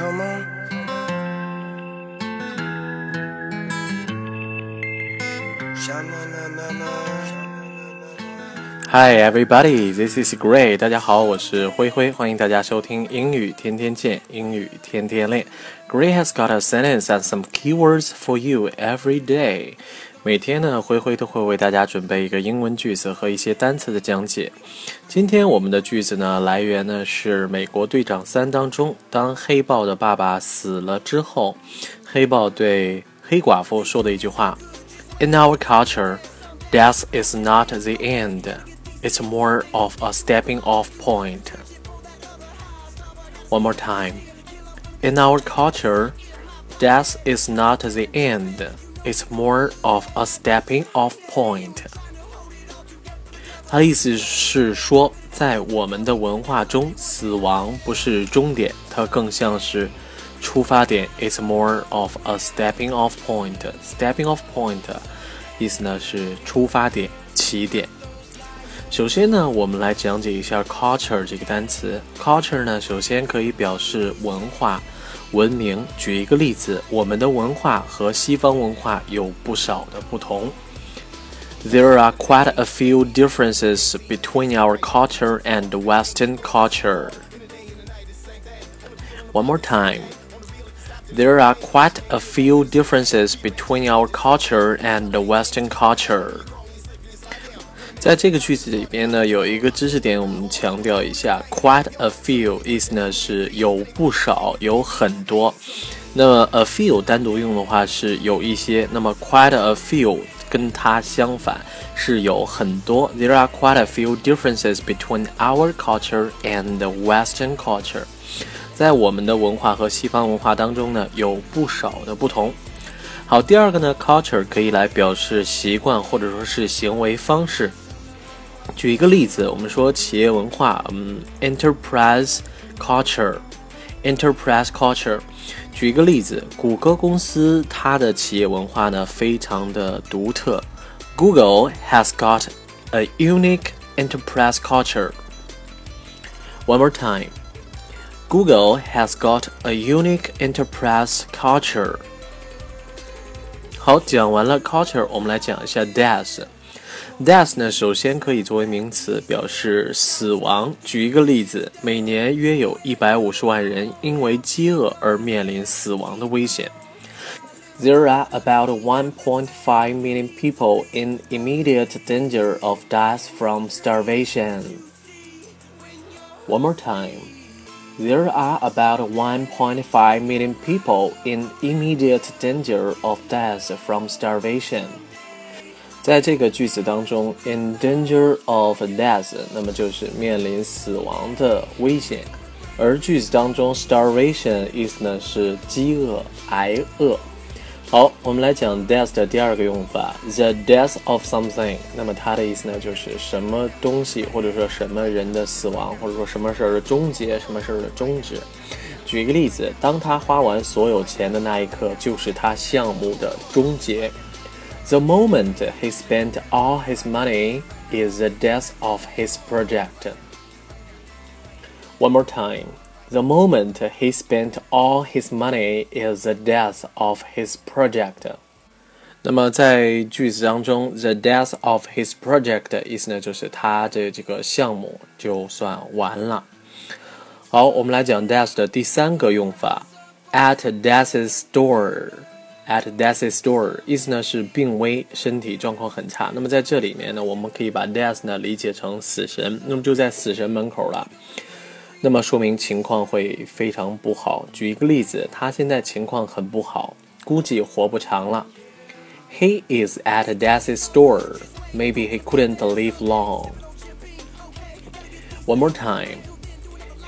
Come on. Hi everybody, this is Gray。大家好，我是灰灰，欢迎大家收听英语天天见，英语天天练。Gray has got a sentence and some keywords for you every day。 每天呢，灰灰都会为大家准备一个英文句子和一些单词的讲解。今天我们的句子呢，来源呢是《美国队长三》当中，当黑豹的爸爸死了之后，黑豹对黑寡妇说的一句话：“In our culture, death is not the end.” It's more of a stepping off point. One more time. In our culture, death is not the end. It's more of a stepping off point. 他的意思是说，在我们的文化中，死亡不是终点，它更像是出发点。It's more of a stepping off point. Stepping off point 意思呢是出发点、起点。首先呢，我们来讲解一下 culture 这个单词。culture 呢，首先可以表示文化、文明。举一个例子，我们的文化和西方文化有不少的不同。There are quite a few differences between our culture and Western culture. One more time. There are quite a few differences between our culture and Western culture. 在这个句子里边呢，有一个知识点，我们强调一下，quite a few 意思呢是有不少，有很多。那么 a few 单独用的话是有一些，那么 quite a few 跟它相反是有很多。There are quite a few differences between our culture and Western culture。在我们的文化和西方文化当中呢，有不少的不同。好，第二个呢，culture 可以来表示习惯或者说是行为方式。举一个例子，我们说企业文化，嗯，enterprise culture，enterprise culture。举一个例子，谷歌公司它的企业文化呢非常的独特，Google has got a unique enterprise culture. One more time. Google has got a unique enterprise culture. 好，讲完了 culture，我们来讲一下 death。Death 呢，首先可以作为名词，表示死亡。举一个例子，每年约有一百五十万人因为饥饿而面临死亡的危险。There are about 1.5 million people in immediate danger of death from starvation. One more time. There are about 1.5 million people in immediate danger of death from starvation. 在这个句子当中，in danger of death，那么就是面临死亡的危险。而句子当中，starvation 意思呢是饥饿、挨饿。好，我们来讲 death 的第二个用法，the death of something。那么它的意思呢就是什么东西或者说什么人的死亡，或者说什么事儿的终结，什么事儿的终止。举一个例子，当他花完所有钱的那一刻，就是他项目的终结。The moment he spent all his money is the death of his project. One more time. The moment he spent all his money is the death of his project. 那么在句子当中，the death of his project 意思呢，就是他的这个项目就算完了。好，我们来讲 death 的第三个用法，at death's door。 At death's door，意思呢是病危，身体状况很差。那么在这里面呢，我们可以把 death 呢理解成死神，那么就在死神门口了。那么说明情况会非常不好。举一个例子，他现在情况很不好，估计活不长了。He is at death's door. Maybe he couldn't live long. One more time.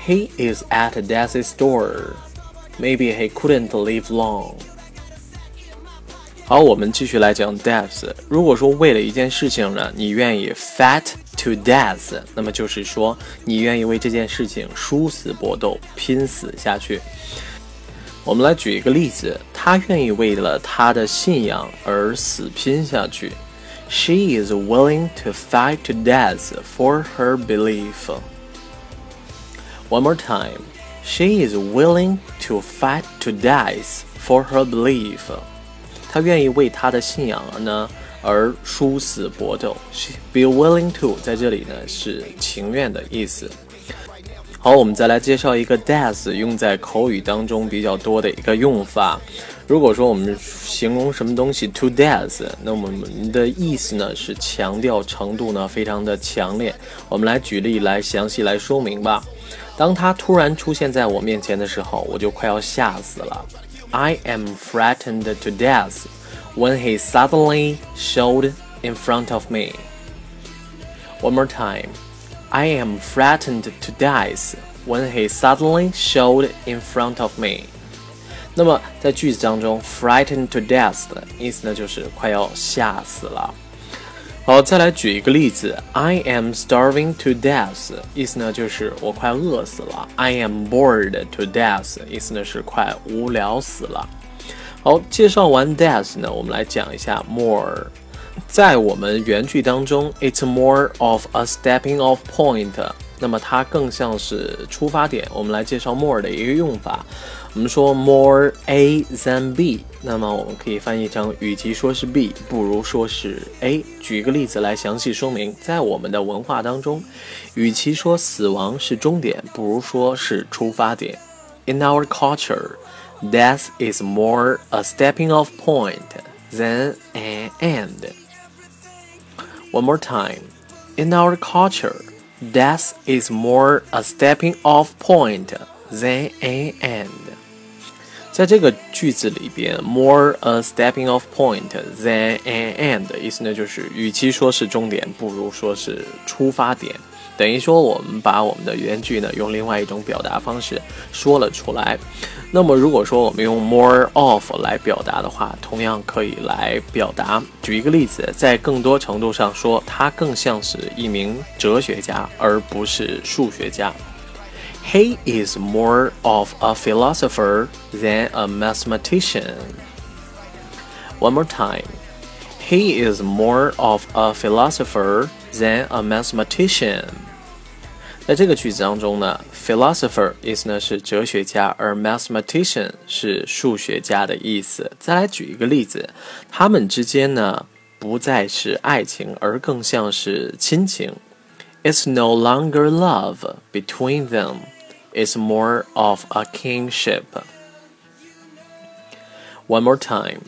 He is at death's door. Maybe he couldn't live long. 好，我们继续来讲 death。如果说为了一件事情呢，你愿意 fight to death，那么就是说你愿意为这件事情殊死搏斗、拼死下去。我们来举一个例子，他愿意为了他的信仰而死拼下去。She is willing to fight to death for her belief. One more time. She is willing to fight to death for her belief。他愿意为他的信仰而呢而殊死搏斗。Be willing to 在这里呢是情愿的意思。好，我们再来介绍一个 death 用在口语当中比较多的一个用法。如果说我们形容什么东西 to death，那我们的意思呢是强调程度呢非常的强烈。我们来举例来详细来说明吧。当他突然出现在我面前的时候，我就快要吓死了。I am frightened to death when he suddenly showed in front of me. One more time. I am frightened to death when he suddenly showed in front of me. 那么在句子当中，frightened to death 的意思呢，就是快要吓死了。 好，再来举一个例子，I am starving to death，意思呢就是我快饿死了。I am bored to death，意思呢是快无聊死了。好，介绍完 death 呢，我们来讲一下 more。在我们原句当中，it's more of a stepping off point，那么它更像是出发点。我们来介绍 more 的一个用法。我们说 more A than B，那么我们可以翻译成与其说是 B，不如说是 A。举一个例子来详细说明，在我们的文化当中，与其说死亡是终点，不如说是出发点。In our culture, death is more a stepping off point than an end. One more time. In our culture, death is more a stepping off point than an end. 在这个句子里边，more a stepping off point than an end，的意思呢就是，与其说是终点，不如说是出发点。等于说，我们把我们的原句呢，用另外一种表达方式说了出来。那么，如果说我们用 more of 来表达的话，同样可以来表达。举一个例子，在更多程度上说，他更像是一名哲学家，而不是数学家。He is more of a philosopher than a mathematician. One more time. He is more of a philosopher than a mathematician. 在这个句子当中呢，philosopher 意思呢是哲学家，而 mathematician 是数学家的意思。再来举一个例子，他们之间呢不再是爱情，而更像是亲情。It's no longer love between them. It's more of a kingship. One more time.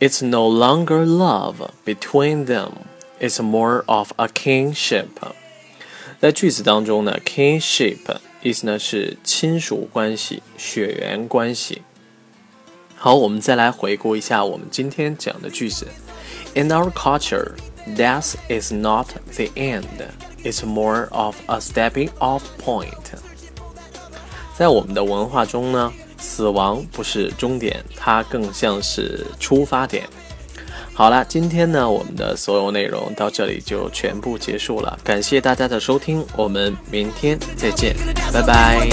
It's no longer love between them. It's more of a kingship. 在句子当中呢，kinship 意思呢是亲属关系、血缘关系。好，我们再来回顾一下我们今天讲的句子。In our culture, death is not the end. It's more of a stepping off point. 在我们的文化中呢，死亡不是终点，它更像是出发点。好了，今天呢，我们的所有内容到这里就全部结束了。感谢大家的收听，我们明天再见，拜拜。